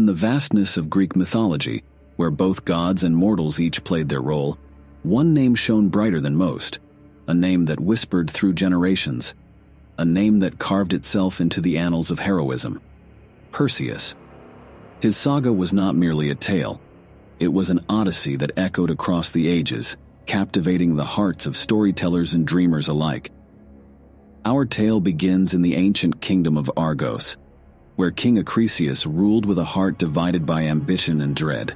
In the vastness of Greek mythology, where both gods and mortals each played their role, one name shone brighter than most, a name that whispered through generations, a name that carved itself into the annals of heroism Perseus. His saga was not merely a tale, it was an odyssey that echoed across the ages, captivating the hearts of storytellers and dreamers alike. Our tale begins in the ancient kingdom of Argos, where King Acrisius ruled with a heart divided by ambition and dread.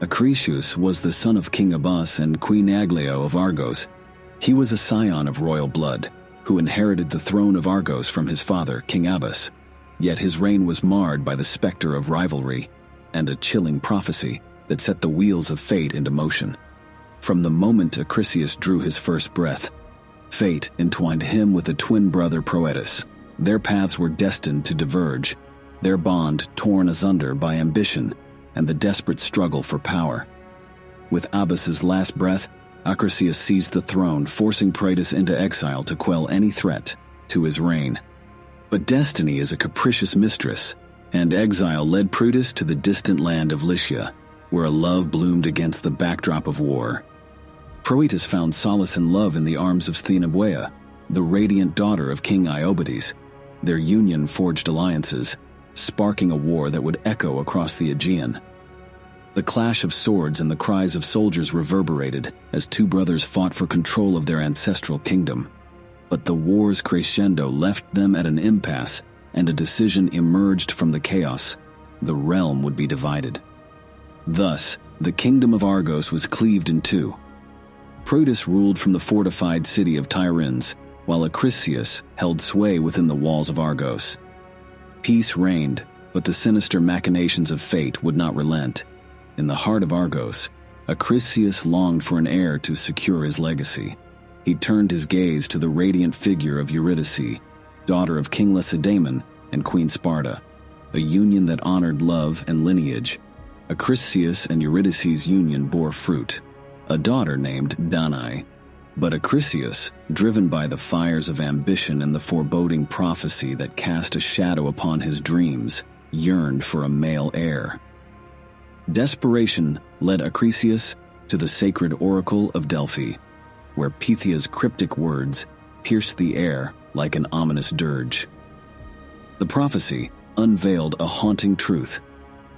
Acrisius was the son of King Abas and Queen Aglio of Argos. He was a scion of royal blood, who inherited the throne of Argos from his father, King Abas. Yet his reign was marred by the specter of rivalry and a chilling prophecy that set the wheels of fate into motion. From the moment Acrisius drew his first breath, fate entwined him with a twin brother Proetus. Their paths were destined to diverge, their bond torn asunder by ambition and the desperate struggle for power. With Abas's last breath, Acrisius seized the throne, forcing Proetus into exile to quell any threat to his reign. But destiny is a capricious mistress, and exile led Proetus to the distant land of Lycia, where a love bloomed against the backdrop of war. Proetus found solace and love in the arms of Stheneboea, the radiant daughter of King Iobates. Their union forged alliances, sparking a war that would echo across the Aegean. The clash of swords and the cries of soldiers reverberated as two brothers fought for control of their ancestral kingdom. But the war's crescendo left them at an impasse, and a decision emerged from the chaos. The realm would be divided. Thus, the kingdom of Argos was cleaved in two. Proetus ruled from the fortified city of Tiryns, while Acrisius held sway within the walls of Argos. Peace reigned, but the sinister machinations of fate would not relent. In the heart of Argos, Acrisius longed for an heir to secure his legacy. He turned his gaze to the radiant figure of Eurydice, daughter of King Lacedaemon and Queen Sparta, a union that honored love and lineage. Acrisius and Eurydice's union bore fruit, a daughter named Danae. But Acrisius, driven by the fires of ambition and the foreboding prophecy that cast a shadow upon his dreams, yearned for a male heir. Desperation led Acrisius to the sacred oracle of Delphi, where Pythia's cryptic words pierced the air like an ominous dirge. The prophecy unveiled a haunting truth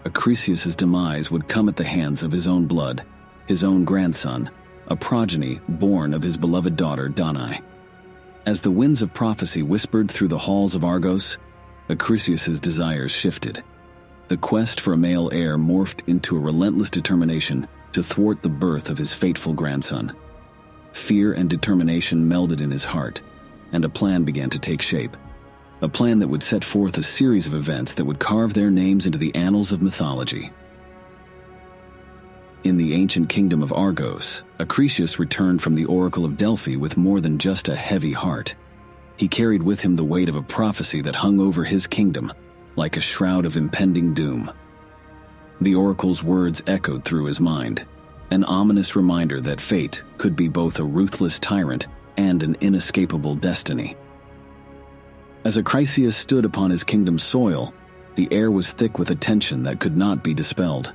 Acrisius's demise would come at the hands of his own blood, his own grandson, a progeny born of his beloved daughter Danae. As the winds of prophecy whispered through the halls of Argos, Acrisius's desires shifted. The quest for a male heir morphed into a relentless determination to thwart the birth of his fateful grandson. Fear and determination melded in his heart, and a plan began to take shape a plan that would set forth a series of events that would carve their names into the annals of mythology. In the ancient kingdom of Argos, Acrisius returned from the Oracle of Delphi with more than just a heavy heart. He carried with him the weight of a prophecy that hung over his kingdom, like a shroud of impending doom. The oracle's words echoed through his mind, an ominous reminder that fate could be both a ruthless tyrant and an inescapable destiny. As Acrisius stood upon his kingdom's soil, the air was thick with a tension that could not be dispelled.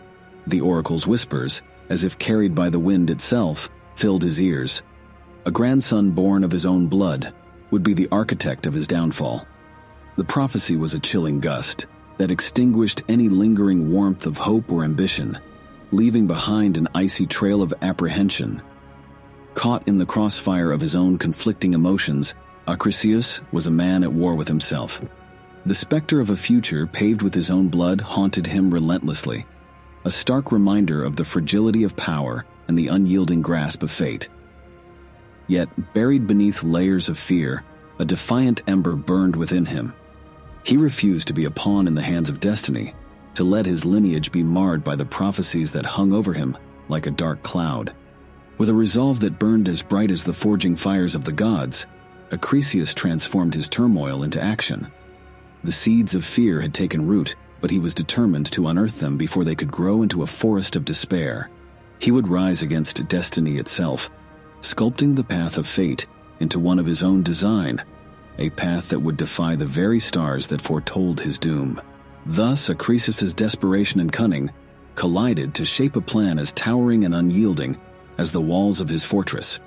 The oracle's whispers, as if carried by the wind itself, filled his ears. A grandson born of his own blood would be the architect of his downfall. The prophecy was a chilling gust that extinguished any lingering warmth of hope or ambition, leaving behind an icy trail of apprehension. Caught in the crossfire of his own conflicting emotions, Acrisius was a man at war with himself. The specter of a future paved with his own blood haunted him relentlessly, a stark reminder of the fragility of power and the unyielding grasp of fate. Yet, buried beneath layers of fear, a defiant ember burned within him. He refused to be a pawn in the hands of destiny, to let his lineage be marred by the prophecies that hung over him like a dark cloud. With a resolve that burned as bright as the forging fires of the gods, Acrisius transformed his turmoil into action. The seeds of fear had taken root, but he was determined to unearth them before they could grow into a forest of despair. He would rise against destiny itself, sculpting the path of fate into one of his own design, a path that would defy the very stars that foretold his doom. Thus, Acrisius's desperation and cunning collided to shape a plan as towering and unyielding as the walls of his fortress.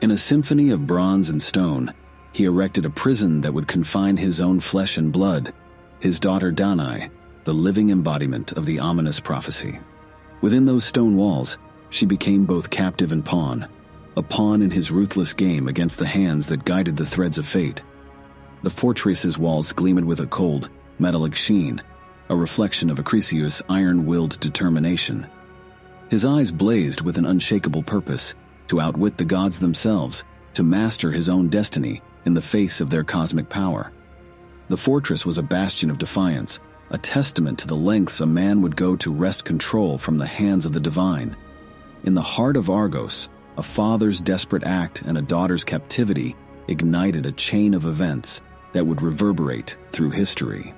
In a symphony of bronze and stone, he erected a prison that would confine his own flesh and blood, his daughter Danae, the living embodiment of the ominous prophecy. Within those stone walls, she became both captive and pawn, a pawn in his ruthless game against the hands that guided the threads of fate. The fortress's walls gleamed with a cold, metallic sheen, a reflection of Acrisius' iron-willed determination. His eyes blazed with an unshakable purpose to outwit the gods themselves, to master his own destiny in the face of their cosmic power. The fortress was a bastion of defiance, a testament to the lengths a man would go to wrest control from the hands of the divine. In the heart of Argos, a father's desperate act and a daughter's captivity ignited a chain of events that would reverberate through history.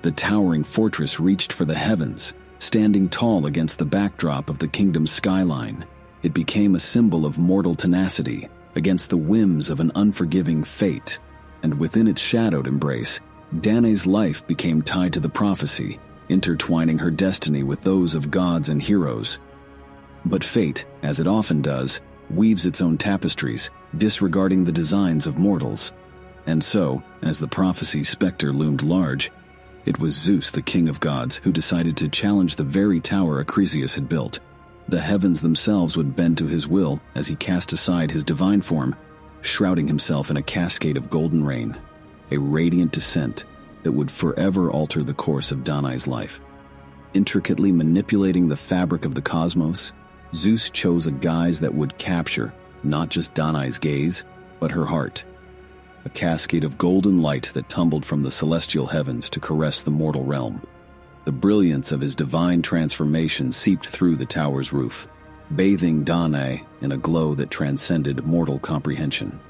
The towering fortress reached for the heavens, standing tall against the backdrop of the kingdom's skyline. It became a symbol of mortal tenacity against the whims of an unforgiving fate, and within its shadowed embrace, Danae's life became tied to the prophecy, intertwining her destiny with those of gods and heroes. But fate, as it often does, weaves its own tapestries, disregarding the designs of mortals. And so, as the prophecy's specter loomed large, it was Zeus, the king of gods, who decided to challenge the very tower Acrisius had built. The heavens themselves would bend to his will as he cast aside his divine form, shrouding himself in a cascade of golden rain, a radiant descent that would forever alter the course of Danae's life. Intricately manipulating the fabric of the cosmos, Zeus chose a guise that would capture not just Danae's gaze, but her heart a cascade of golden light that tumbled from the celestial heavens to caress the mortal realm. The brilliance of his divine transformation seeped through the tower's roof, bathing Danae in a glow that transcended mortal comprehension.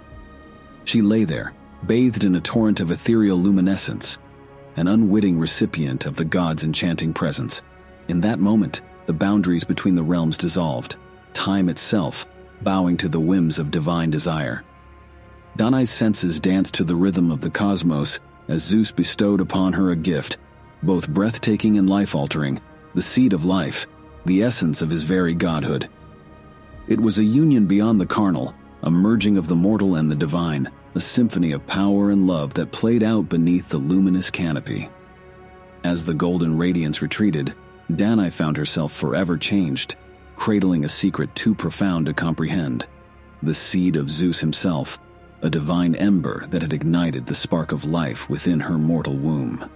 She lay there, bathed in a torrent of ethereal luminescence, an unwitting recipient of the god's enchanting presence. In that moment, the boundaries between the realms dissolved, time itself bowing to the whims of divine desire. Danae's senses danced to the rhythm of the cosmos as Zeus bestowed upon her a gift, both breathtaking and life altering, the seed of life, the essence of his very godhood. It was a union beyond the carnal, a merging of the mortal and the divine, a symphony of power and love that played out beneath the luminous canopy. As the golden radiance retreated, Danae found herself forever changed, cradling a secret too profound to comprehend the seed of Zeus himself, a divine ember that had ignited the spark of life within her mortal womb.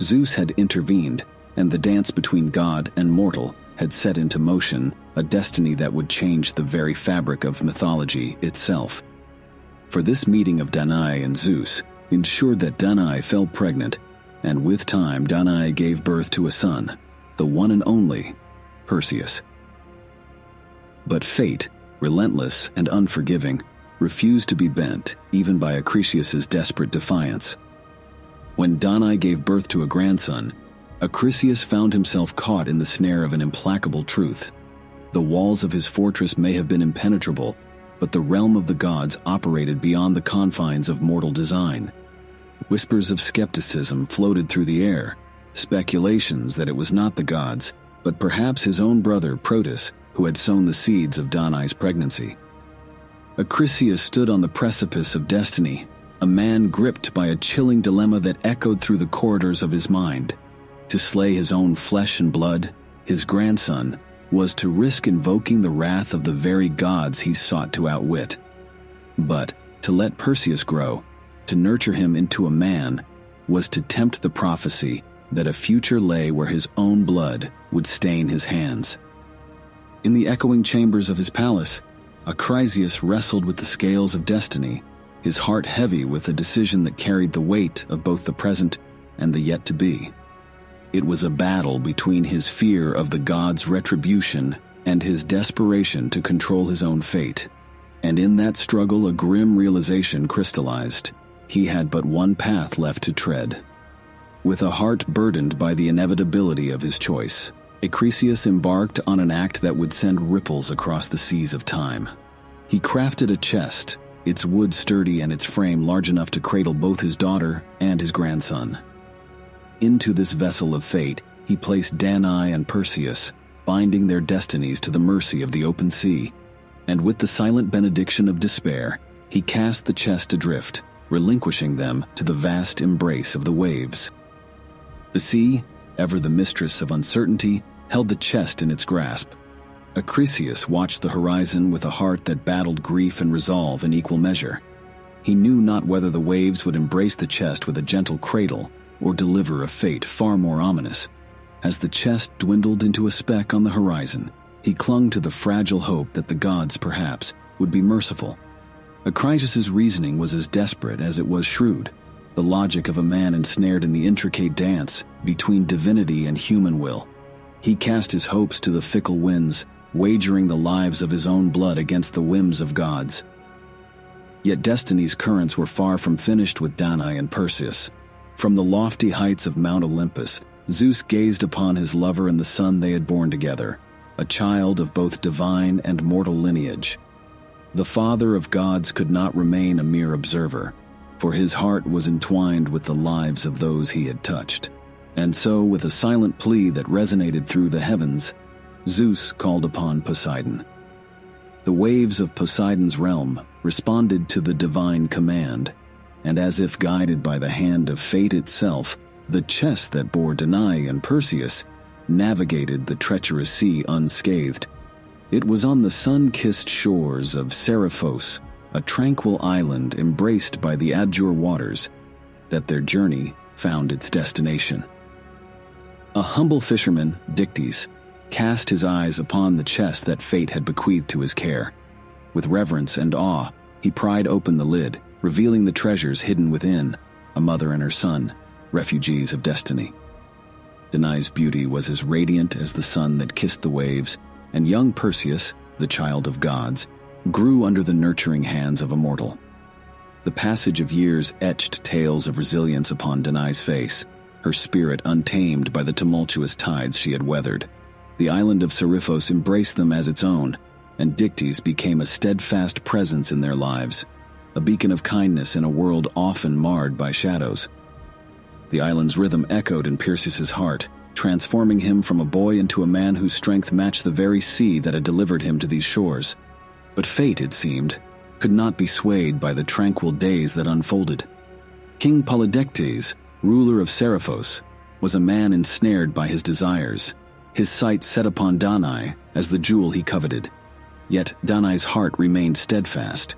Zeus had intervened, and the dance between God and mortal had set into motion a destiny that would change the very fabric of mythology itself. For this meeting of Danae and Zeus ensured that Danae fell pregnant, and with time Danae gave birth to a son, the one and only Perseus. But fate, relentless and unforgiving, refused to be bent even by Acrisius's desperate defiance. When Danae gave birth to a grandson, Acrisius found himself caught in the snare of an implacable truth. The walls of his fortress may have been impenetrable, but the realm of the gods operated beyond the confines of mortal design. Whispers of skepticism floated through the air, speculations that it was not the gods, but perhaps his own brother Proetus who had sown the seeds of Danae's pregnancy. Acrisius stood on the precipice of destiny, a man gripped by a chilling dilemma that echoed through the corridors of his mind. To slay his own flesh and blood, his grandson, was to risk invoking the wrath of the very gods he sought to outwit. But to let Perseus grow, to nurture him into a man, was to tempt the prophecy that a future lay where his own blood would stain his hands. In the echoing chambers of his palace, Acrisius wrestled with the scales of destiny, his heart heavy with a decision that carried the weight of both the present and the yet to be. It was a battle between his fear of the god's retribution and his desperation to control his own fate. And in that struggle, a grim realization crystallized. He had but one path left to tread. With a heart burdened by the inevitability of his choice, Acrisius embarked on an act that would send ripples across the seas of time. He crafted a chest, its wood sturdy and its frame large enough to cradle both his daughter and his grandson. Into this vessel of fate, he placed Danae and Perseus, binding their destinies to the mercy of the open sea. And with the silent benediction of despair, he cast the chest adrift, relinquishing them to the vast embrace of the waves. The sea, ever the mistress of uncertainty, held the chest in its grasp. Acrisius watched the horizon with a heart that battled grief and resolve in equal measure. He knew not whether the waves would embrace the chest with a gentle cradle or deliver a fate far more ominous. As the chest dwindled into a speck on the horizon, he clung to the fragile hope that the gods, perhaps, would be merciful. Acrisius's reasoning was as desperate as it was shrewd, the logic of a man ensnared in the intricate dance between divinity and human will. He cast his hopes to the fickle winds, wagering the lives of his own blood against the whims of gods. Yet destiny's currents were far from finished with Danae and Perseus. From the lofty heights of Mount Olympus, Zeus gazed upon his lover and the son they had borne together, a child of both divine and mortal lineage. The father of gods could not remain a mere observer, for his heart was entwined with the lives of those he had touched. And so, with a silent plea that resonated through the heavens, Zeus called upon Poseidon. The waves of Poseidon's realm responded to the divine command, and as if guided by the hand of fate itself, the chest that bore Danae and Perseus navigated the treacherous sea unscathed. It was on the sun kissed shores of Seriphos, a tranquil island embraced by the azure waters, that their journey found its destination. A humble fisherman, Dictys, cast his eyes upon the chest that fate had bequeathed to his care. With reverence and awe, he pried open the lid, revealing the treasures hidden within a mother and her son, refugees of destiny. Danae's beauty was as radiant as the sun that kissed the waves, and young Perseus, the child of gods, grew under the nurturing hands of a mortal. The passage of years etched tales of resilience upon Danae's face, her spirit untamed by the tumultuous tides she had weathered. The island of Seriphos embraced them as its own, and Dictys became a steadfast presence in their lives, a beacon of kindness in a world often marred by shadows. The island's rhythm echoed in Perseus's heart, transforming him from a boy into a man whose strength matched the very sea that had delivered him to these shores. But fate, it seemed, could not be swayed by the tranquil days that unfolded. King Polydectes, ruler of Seriphos, was a man ensnared by his desires, his sights set upon Danae as the jewel he coveted. Yet Danae's heart remained steadfast,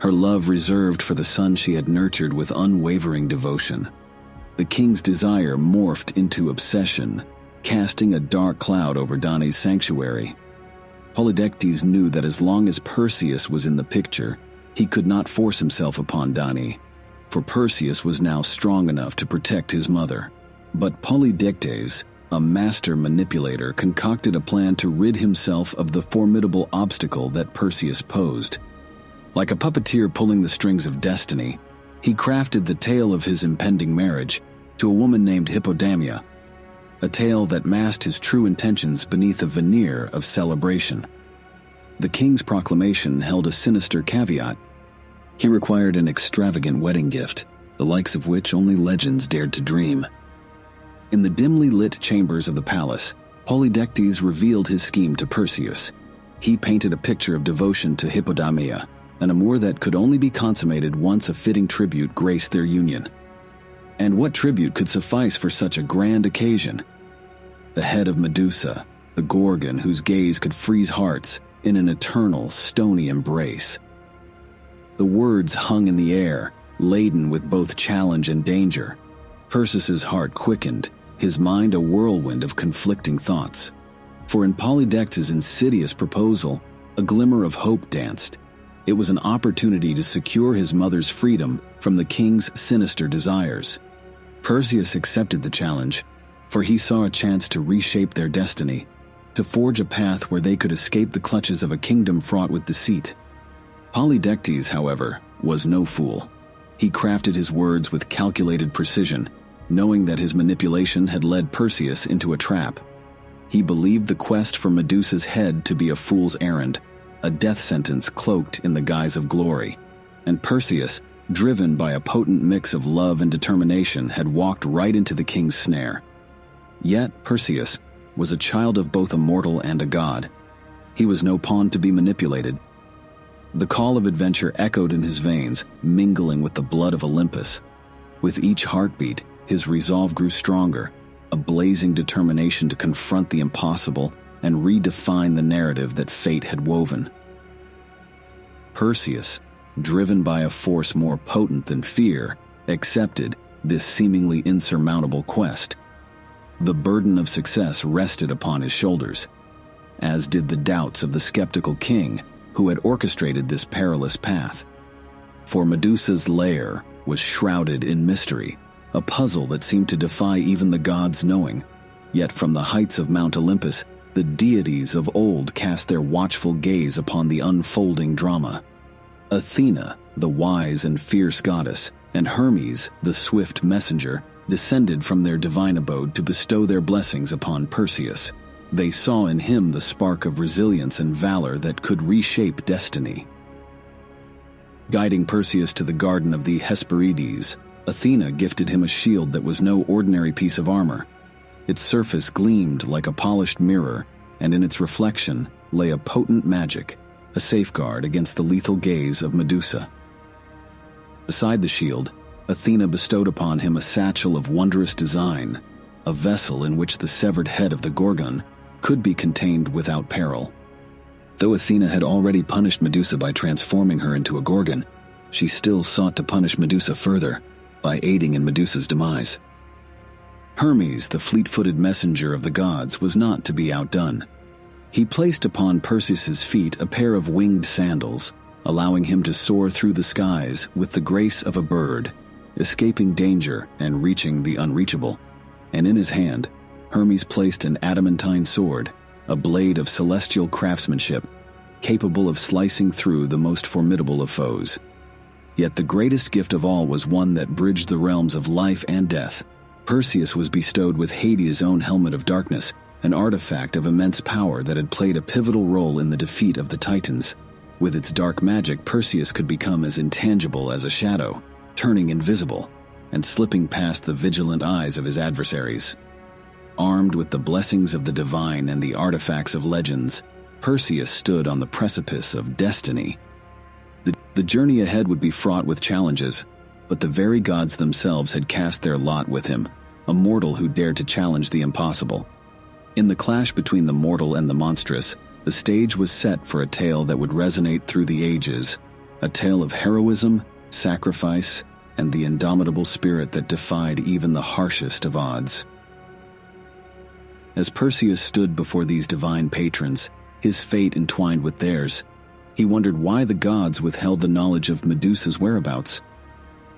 her love reserved for the son she had nurtured with unwavering devotion. The king's desire morphed into obsession, casting a dark cloud over Danae's sanctuary. Polydectes knew that as long as Perseus was in the picture, he could not force himself upon Danae for Perseus was now strong enough to protect his mother. But Polydectes, a master manipulator, concocted a plan to rid himself of the formidable obstacle that Perseus posed. Like a puppeteer pulling the strings of destiny, he crafted the tale of his impending marriage to a woman named Hippodamia, a tale that masked his true intentions beneath a veneer of celebration. The king's proclamation held a sinister caveat he required an extravagant wedding gift, the likes of which only legends dared to dream. In the dimly lit chambers of the palace, Polydectes revealed his scheme to Perseus. He painted a picture of devotion to Hippodamia, an amour that could only be consummated once a fitting tribute graced their union. And what tribute could suffice for such a grand occasion? The head of Medusa, the Gorgon whose gaze could freeze hearts in an eternal, stony embrace. The words hung in the air, laden with both challenge and danger. Perseus's heart quickened, his mind a whirlwind of conflicting thoughts. For in Polydectes' insidious proposal, a glimmer of hope danced. It was an opportunity to secure his mother's freedom from the king's sinister desires. Perseus accepted the challenge, for he saw a chance to reshape their destiny, to forge a path where they could escape the clutches of a kingdom fraught with deceit. Polydectes, however, was no fool. He crafted his words with calculated precision, knowing that his manipulation had led Perseus into a trap. He believed the quest for Medusa's head to be a fool's errand, a death sentence cloaked in the guise of glory, and Perseus driven by a potent mix of love and determination, had walked right into the king's snare. Yet Perseus was a child of both a mortal and a god. He was no pawn to be manipulated. The call of adventure echoed in his veins, mingling with the blood of Olympus. With each heartbeat, his resolve grew stronger, a blazing determination to confront the impossible and redefine the narrative that fate had woven. Perseus, driven by a force more potent than fear, accepted this seemingly insurmountable quest. The burden of success rested upon his shoulders, as did the doubts of the skeptical king who had orchestrated this perilous path. For Medusa's lair was shrouded in mystery, a puzzle that seemed to defy even the gods' knowing. Yet from the heights of Mount Olympus, the deities of old cast their watchful gaze upon the unfolding drama. Athena, the wise and fierce goddess, and Hermes, the swift messenger, descended from their divine abode to bestow their blessings upon Perseus. They saw in him the spark of resilience and valor that could reshape destiny. Guiding Perseus to the garden of the Hesperides, Athena gifted him a shield that was no ordinary piece of armor. Its surface gleamed like a polished mirror, and in its reflection lay a potent magic, a safeguard against the lethal gaze of Medusa. Beside the shield, Athena bestowed upon him a satchel of wondrous design, a vessel in which the severed head of the Gorgon could be contained without peril. Though Athena had already punished Medusa by transforming her into a Gorgon, she still sought to punish Medusa further by aiding in Medusa's demise. Hermes, the fleet footed messenger of the gods, was not to be outdone. He placed upon Perseus's feet a pair of winged sandals, allowing him to soar through the skies with the grace of a bird, escaping danger and reaching the unreachable. And in his hand, Hermes placed an adamantine sword, a blade of celestial craftsmanship, capable of slicing through the most formidable of foes. Yet the greatest gift of all was one that bridged the realms of life and death Perseus was bestowed with Hades' own helmet of darkness, an artifact of immense power that had played a pivotal role in the defeat of the Titans. With its dark magic, Perseus could become as intangible as a shadow, turning invisible, and slipping past the vigilant eyes of his adversaries. Armed with the blessings of the divine and the artifacts of legends, Perseus stood on the precipice of destiny. The, the journey ahead would be fraught with challenges, but the very gods themselves had cast their lot with him, a mortal who dared to challenge the impossible. In the clash between the mortal and the monstrous, the stage was set for a tale that would resonate through the ages, a tale of heroism, sacrifice, and the indomitable spirit that defied even the harshest of odds. As Perseus stood before these divine patrons, his fate entwined with theirs, he wondered why the gods withheld the knowledge of Medusa's whereabouts.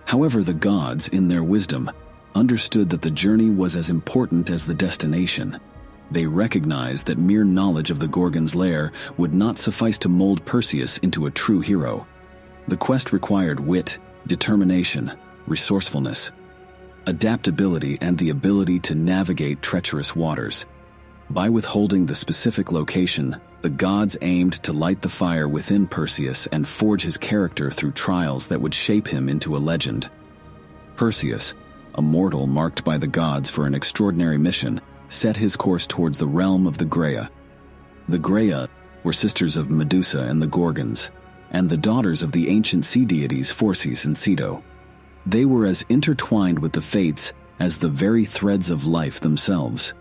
However, the gods, in their wisdom, understood that the journey was as important as the destination. They recognized that mere knowledge of the Gorgon's lair would not suffice to mold Perseus into a true hero. The quest required wit, determination, resourcefulness, adaptability, and the ability to navigate treacherous waters. By withholding the specific location, the gods aimed to light the fire within Perseus and forge his character through trials that would shape him into a legend. Perseus, a mortal marked by the gods for an extraordinary mission, set his course towards the realm of the Graeae. The Graeae were sisters of Medusa and the Gorgons, and the daughters of the ancient sea deities Phorcys and Ceto. They were as intertwined with the fates as the very threads of life themselves.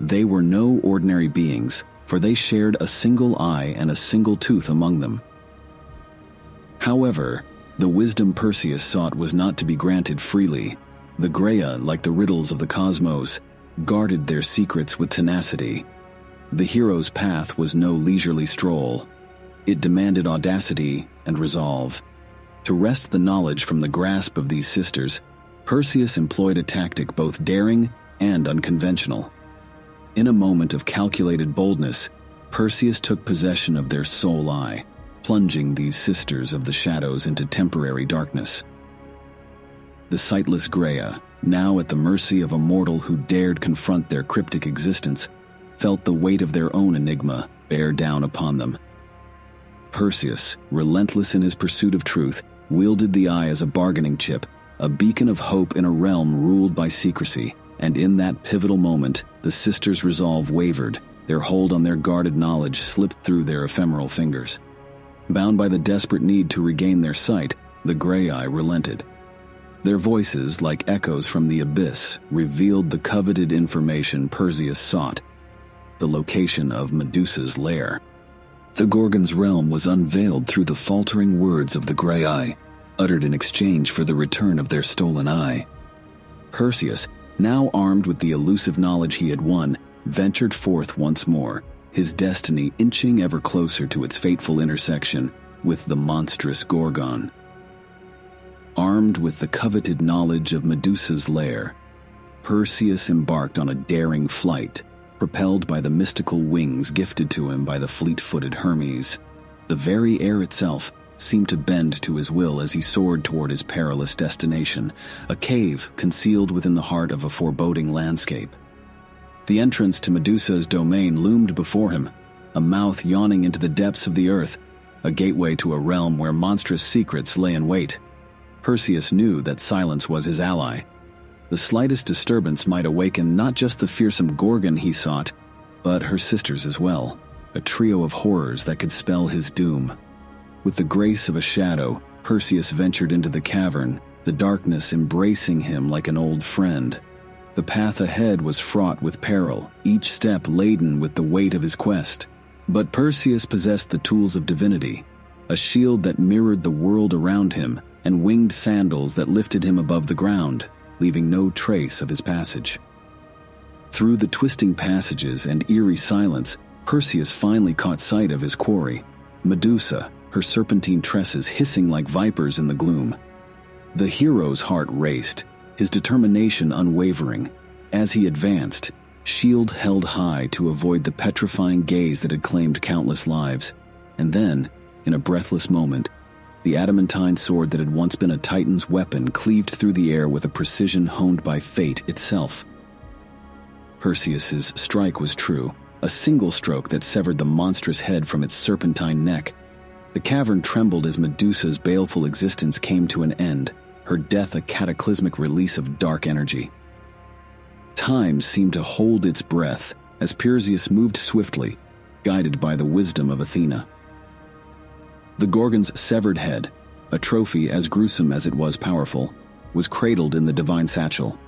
They were no ordinary beings, for they shared a single eye and a single tooth among them. However, the wisdom Perseus sought was not to be granted freely. The Graeae, like the riddles of the cosmos, guarded their secrets with tenacity. The hero's path was no leisurely stroll. It demanded audacity and resolve. To wrest the knowledge from the grasp of these sisters, Perseus employed a tactic both daring and unconventional. In a moment of calculated boldness, Perseus took possession of their sole eye, plunging these sisters of the shadows into temporary darkness. The sightless Graeae, now at the mercy of a mortal who dared confront their cryptic existence, felt the weight of their own enigma bear down upon them. Perseus, relentless in his pursuit of truth, wielded the eye as a bargaining chip, a beacon of hope in a realm ruled by secrecy. And in that pivotal moment, the sisters' resolve wavered, their hold on their guarded knowledge slipped through their ephemeral fingers. Bound by the desperate need to regain their sight, the Graeae relented. Their voices, like echoes from the abyss, revealed the coveted information Perseus sought the location of Medusa's lair. The Gorgon's realm was unveiled through the faltering words of the Graeae, uttered in exchange for the return of their stolen eye. Perseus, now armed with the elusive knowledge he had won, ventured forth once more, his destiny inching ever closer to its fateful intersection with the monstrous Gorgon. Armed with the coveted knowledge of Medusa's lair, Perseus embarked on a daring flight, propelled by the mystical wings gifted to him by the fleet footed Hermes. The very air itself seemed to bend to his will as he soared toward his perilous destination, a cave concealed within the heart of a foreboding landscape. The entrance to Medusa's domain loomed before him, a mouth yawning into the depths of the earth, a gateway to a realm where monstrous secrets lay in wait. Perseus knew that silence was his ally. The slightest disturbance might awaken not just the fearsome Gorgon he sought, but her sisters as well, a trio of horrors that could spell his doom. With the grace of a shadow, Perseus ventured into the cavern, the darkness embracing him like an old friend. The path ahead was fraught with peril, each step laden with the weight of his quest. But Perseus possessed the tools of divinity, a shield that mirrored the world around him, and winged sandals that lifted him above the ground, leaving no trace of his passage. Through the twisting passages and eerie silence, Perseus finally caught sight of his quarry, Medusa, her serpentine tresses hissing like vipers in the gloom. The hero's heart raced, his determination unwavering. As he advanced, shield held high to avoid the petrifying gaze that had claimed countless lives. And then, in a breathless moment, the adamantine sword that had once been a titan's weapon cleaved through the air with a precision honed by fate itself. Perseus's strike was true, a single stroke that severed the monstrous head from its serpentine neck the cavern trembled as Medusa's baleful existence came to an end, her death a cataclysmic release of dark energy. Time seemed to hold its breath as Perseus moved swiftly, guided by the wisdom of Athena. The Gorgon's severed head, a trophy as gruesome as it was powerful, was cradled in the divine satchel,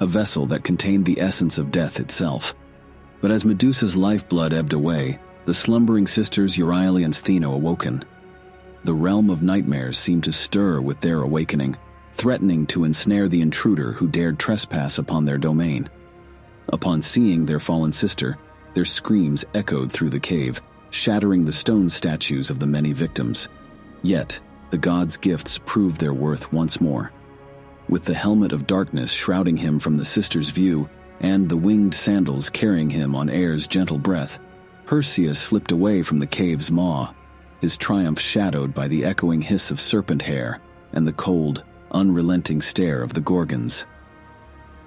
a vessel that contained the essence of death itself. But as Medusa's lifeblood ebbed away, the slumbering sisters Euryale and Stheno awoken. The realm of nightmares seemed to stir with their awakening, threatening to ensnare the intruder who dared trespass upon their domain. Upon seeing their fallen sister, their screams echoed through the cave, shattering the stone statues of the many victims. Yet, the gods' gifts proved their worth once more. With the helmet of darkness shrouding him from the sisters' view, and the winged sandals carrying him on air's gentle breath, Perseus slipped away from the cave's maw, his triumph shadowed by the echoing hiss of serpent hair and the cold, unrelenting stare of the Gorgons.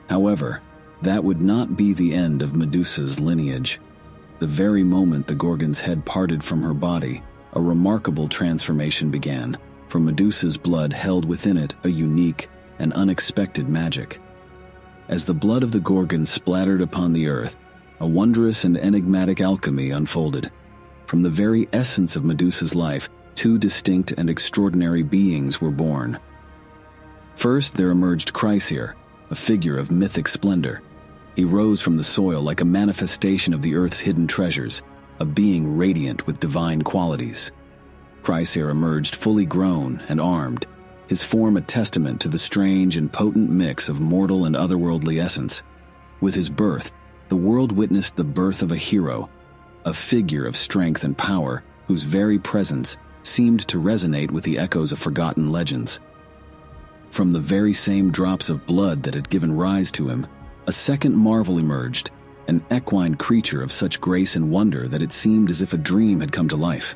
However, that would not be the end of Medusa's lineage. The very moment the Gorgon's head parted from her body, a remarkable transformation began, for Medusa's blood held within it a unique and unexpected magic. As the blood of the Gorgon splattered upon the earth, a wondrous and enigmatic alchemy unfolded. From the very essence of Medusa's life, two distinct and extraordinary beings were born. First, there emerged Chrysaor, a figure of mythic splendor. He rose from the soil like a manifestation of the earth's hidden treasures, a being radiant with divine qualities. Chrysaor emerged fully grown and armed, his form a testament to the strange and potent mix of mortal and otherworldly essence. With his birth, the world witnessed the birth of a hero, a figure of strength and power whose very presence seemed to resonate with the echoes of forgotten legends. From the very same drops of blood that had given rise to him, a second marvel emerged, an equine creature of such grace and wonder that it seemed as if a dream had come to life.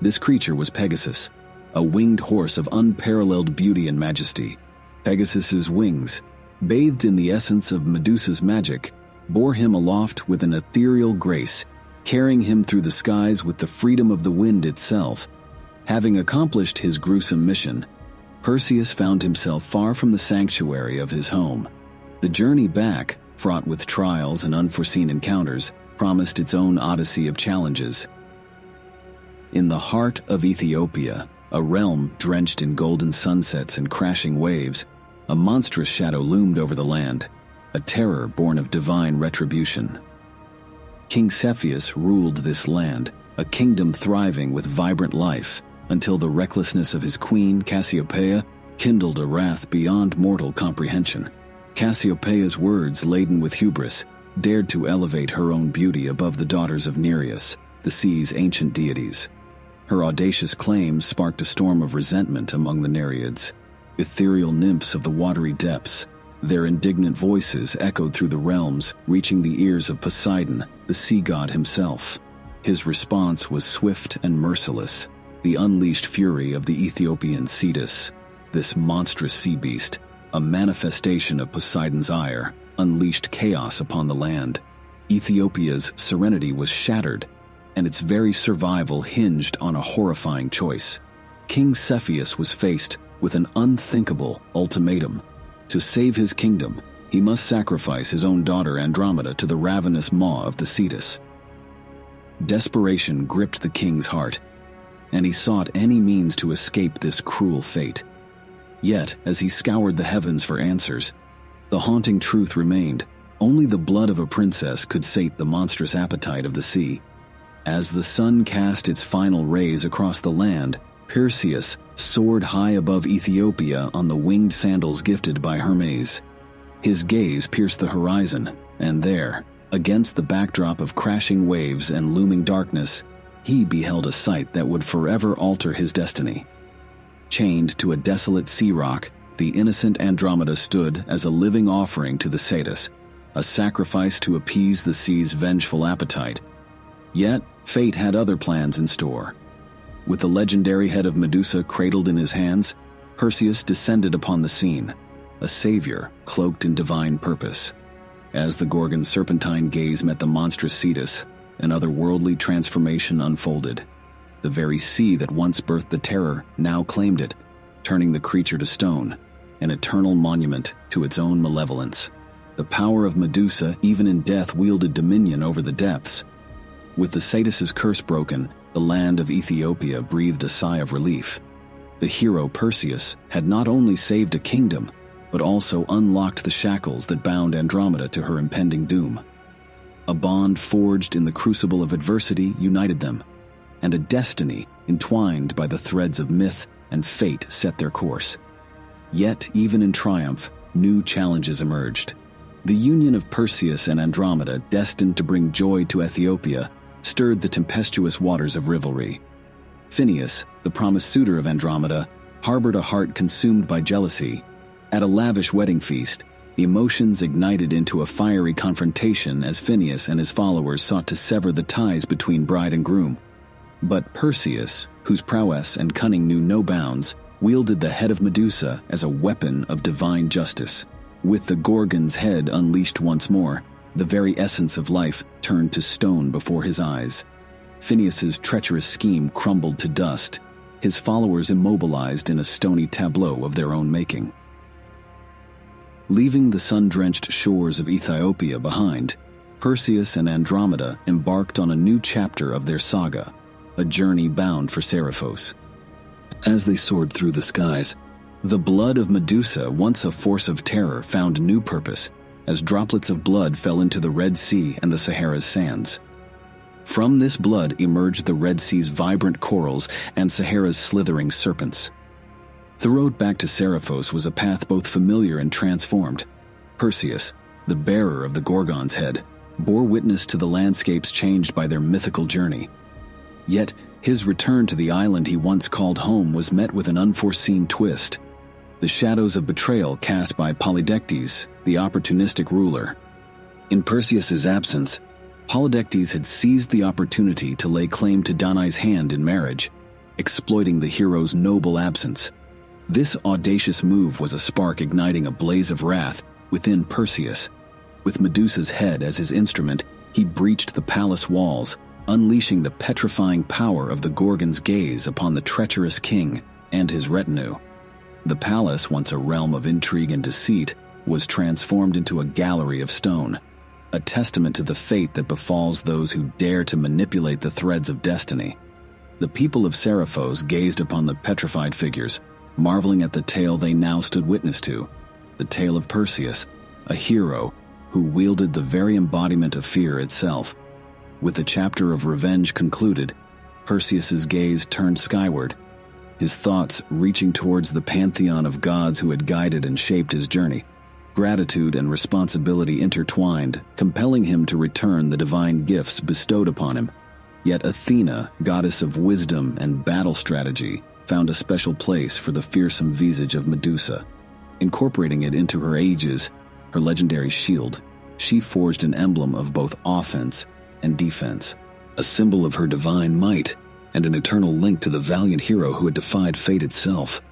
This creature was Pegasus, a winged horse of unparalleled beauty and majesty. Pegasus's wings, bathed in the essence of Medusa's magic, bore him aloft with an ethereal grace, carrying him through the skies with the freedom of the wind itself. Having accomplished his gruesome mission, Perseus found himself far from the sanctuary of his home. The journey back, fraught with trials and unforeseen encounters, promised its own odyssey of challenges. In the heart of Ethiopia, a realm drenched in golden sunsets and crashing waves, a monstrous shadow loomed over the land, a terror born of divine retribution. King Cepheus ruled this land, a kingdom thriving with vibrant life, until the recklessness of his queen, Cassiopeia, kindled a wrath beyond mortal comprehension. Cassiopeia's words, laden with hubris, dared to elevate her own beauty above the daughters of Nereus, the sea's ancient deities. Her audacious claims sparked a storm of resentment among the Nereids, ethereal nymphs of the watery depths. Their indignant voices echoed through the realms, reaching the ears of Poseidon, the sea god himself. His response was swift and merciless, the unleashed fury of the Ethiopian Cetus. This monstrous sea beast, a manifestation of Poseidon's ire, unleashed chaos upon the land. Ethiopia's serenity was shattered, and its very survival hinged on a horrifying choice. King Cepheus was faced with an unthinkable ultimatum. To save his kingdom, he must sacrifice his own daughter Andromeda to the ravenous maw of the Cetus. Desperation gripped the king's heart, and he sought any means to escape this cruel fate. Yet, as he scoured the heavens for answers, the haunting truth remained only the blood of a princess could sate the monstrous appetite of the sea. As the sun cast its final rays across the land, Perseus soared high above Ethiopia on the winged sandals gifted by Hermes. His gaze pierced the horizon, and there, against the backdrop of crashing waves and looming darkness, he beheld a sight that would forever alter his destiny. Chained to a desolate sea rock, the innocent Andromeda stood as a living offering to the Cetus, a sacrifice to appease the sea's vengeful appetite. Yet, fate had other plans in store. With the legendary head of Medusa cradled in his hands, Perseus descended upon the scene, a savior cloaked in divine purpose. As the Gorgon's serpentine gaze met the monstrous Cetus, an otherworldly transformation unfolded. The very sea that once birthed the terror now claimed it, turning the creature to stone, an eternal monument to its own malevolence. The power of Medusa, even in death, wielded dominion over the depths. With the Cetus's curse broken, the land of Ethiopia breathed a sigh of relief. The hero Perseus had not only saved a kingdom, but also unlocked the shackles that bound Andromeda to her impending doom. A bond forged in the crucible of adversity united them, and a destiny entwined by the threads of myth and fate set their course. Yet, even in triumph, new challenges emerged. The union of Perseus and Andromeda, destined to bring joy to Ethiopia, stirred the tempestuous waters of rivalry. Phineus, the promised suitor of Andromeda, harbored a heart consumed by jealousy. At a lavish wedding feast, the emotions ignited into a fiery confrontation as Phineus and his followers sought to sever the ties between bride and groom. But Perseus, whose prowess and cunning knew no bounds, wielded the head of Medusa as a weapon of divine justice. With the Gorgon's head unleashed once more, the very essence of life turned to stone before his eyes. Phineus's treacherous scheme crumbled to dust, his followers immobilized in a stony tableau of their own making. Leaving the sun-drenched shores of Ethiopia behind, Perseus and Andromeda embarked on a new chapter of their saga, a journey bound for Seriphos. As they soared through the skies, the blood of Medusa, once a force of terror, found new purpose as droplets of blood fell into the Red Sea and the Sahara's sands. From this blood emerged the Red Sea's vibrant corals and Sahara's slithering serpents. The road back to Seriphos was a path both familiar and transformed. Perseus, the bearer of the Gorgon's head, bore witness to the landscapes changed by their mythical journey. Yet, his return to the island he once called home was met with an unforeseen twist. The shadows of betrayal cast by Polydectes the opportunistic ruler. In Perseus's absence, Polydectes had seized the opportunity to lay claim to Danae's hand in marriage, exploiting the hero's noble absence. This audacious move was a spark igniting a blaze of wrath within Perseus. With Medusa's head as his instrument, he breached the palace walls, unleashing the petrifying power of the Gorgon's gaze upon the treacherous king and his retinue. The palace, once a realm of intrigue and deceit, was transformed into a gallery of stone, a testament to the fate that befalls those who dare to manipulate the threads of destiny. The people of Seriphos gazed upon the petrified figures, marveling at the tale they now stood witness to the tale of Perseus, a hero who wielded the very embodiment of fear itself. With the chapter of revenge concluded, Perseus's gaze turned skyward, his thoughts reaching towards the pantheon of gods who had guided and shaped his journey. Gratitude and responsibility intertwined, compelling him to return the divine gifts bestowed upon him. Yet Athena, goddess of wisdom and battle strategy, found a special place for the fearsome visage of Medusa. Incorporating it into her aegis, her legendary shield, she forged an emblem of both offense and defense, a symbol of her divine might and an eternal link to the valiant hero who had defied fate itself.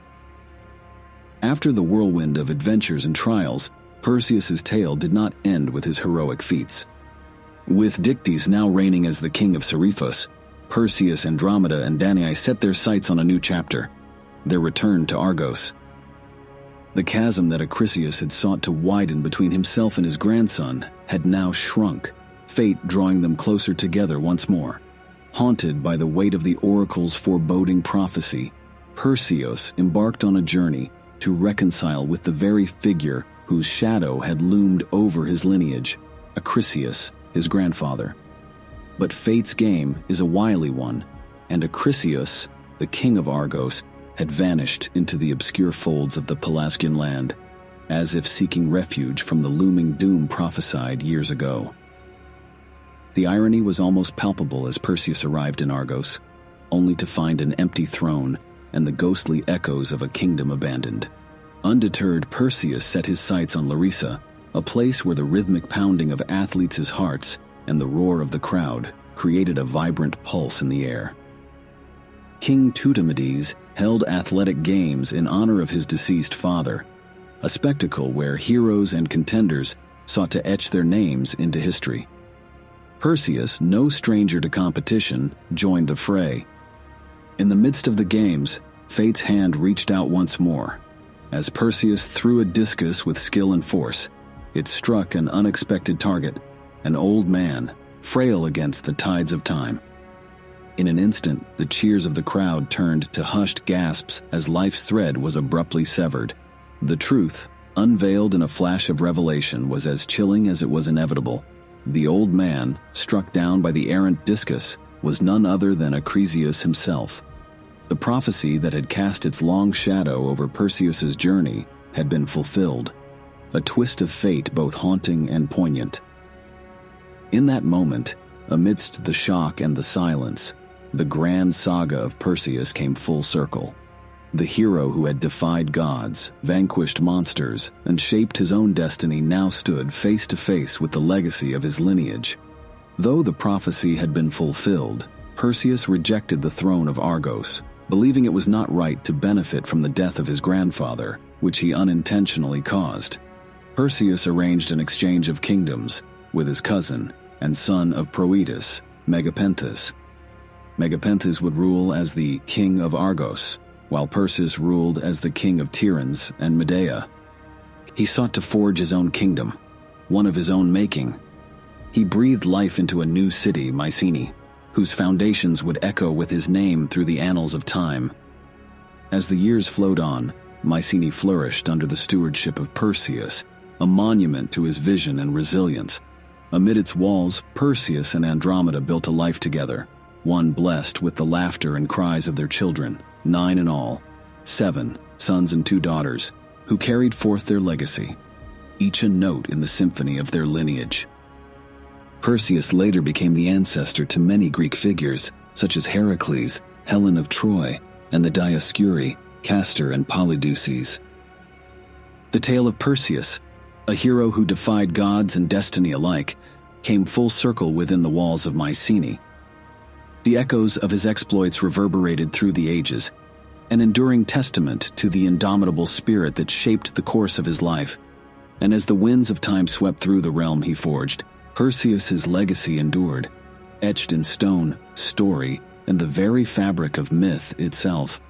After the whirlwind of adventures and trials, Perseus's tale did not end with his heroic feats. With Dictys now reigning as the king of Seriphos, Perseus, Andromeda, and Danae set their sights on a new chapter, their return to Argos. The chasm that Acrisius had sought to widen between himself and his grandson had now shrunk, fate drawing them closer together once more. Haunted by the weight of the oracle's foreboding prophecy, Perseus embarked on a journey to reconcile with the very figure whose shadow had loomed over his lineage, Acrisius, his grandfather. But fate's game is a wily one, and Acrisius, the king of Argos, had vanished into the obscure folds of the Pelasgian land, as if seeking refuge from the looming doom prophesied years ago. The irony was almost palpable as Perseus arrived in Argos, only to find an empty throne and the ghostly echoes of a kingdom abandoned. Undeterred, Perseus set his sights on Larissa, a place where the rhythmic pounding of athletes' hearts and the roar of the crowd created a vibrant pulse in the air. King Teutamides held athletic games in honor of his deceased father, a spectacle where heroes and contenders sought to etch their names into history. Perseus, no stranger to competition, joined the fray. In the midst of the games, fate's hand reached out once more. As Perseus threw a discus with skill and force, it struck an unexpected target, an old man, frail against the tides of time. In an instant, the cheers of the crowd turned to hushed gasps as life's thread was abruptly severed. The truth, unveiled in a flash of revelation, was as chilling as it was inevitable. The old man, struck down by the errant discus, was none other than Acrisius himself. The prophecy that had cast its long shadow over Perseus's journey had been fulfilled, a twist of fate both haunting and poignant. In that moment, amidst the shock and the silence, the grand saga of Perseus came full circle. The hero who had defied gods, vanquished monsters, and shaped his own destiny now stood face to face with the legacy of his lineage. Though the prophecy had been fulfilled, Perseus rejected the throne of Argos, believing it was not right to benefit from the death of his grandfather, which he unintentionally caused. Perseus arranged an exchange of kingdoms with his cousin and son of Proetus, Megapenthus. Megapenthus would rule as the king of Argos, while Perseus ruled as the king of Tiryns and Midea. He sought to forge his own kingdom, one of his own making. He breathed life into a new city, Mycenae, whose foundations would echo with his name through the annals of time. As the years flowed on, Mycenae flourished under the stewardship of Perseus, a monument to his vision and resilience. Amid its walls, Perseus and Andromeda built a life together, one blessed with the laughter and cries of their children, nine in all, seven sons and two daughters, who carried forth their legacy, each a note in the symphony of their lineage. Perseus later became the ancestor to many Greek figures, such as Heracles, Helen of Troy, and the Dioscuri, Castor, and Polydeuces. The tale of Perseus, a hero who defied gods and destiny alike, came full circle within the walls of Mycenae. The echoes of his exploits reverberated through the ages, an enduring testament to the indomitable spirit that shaped the course of his life. And as the winds of time swept through the realm he forged, Perseus's legacy endured, etched in stone, story, and the very fabric of myth itself.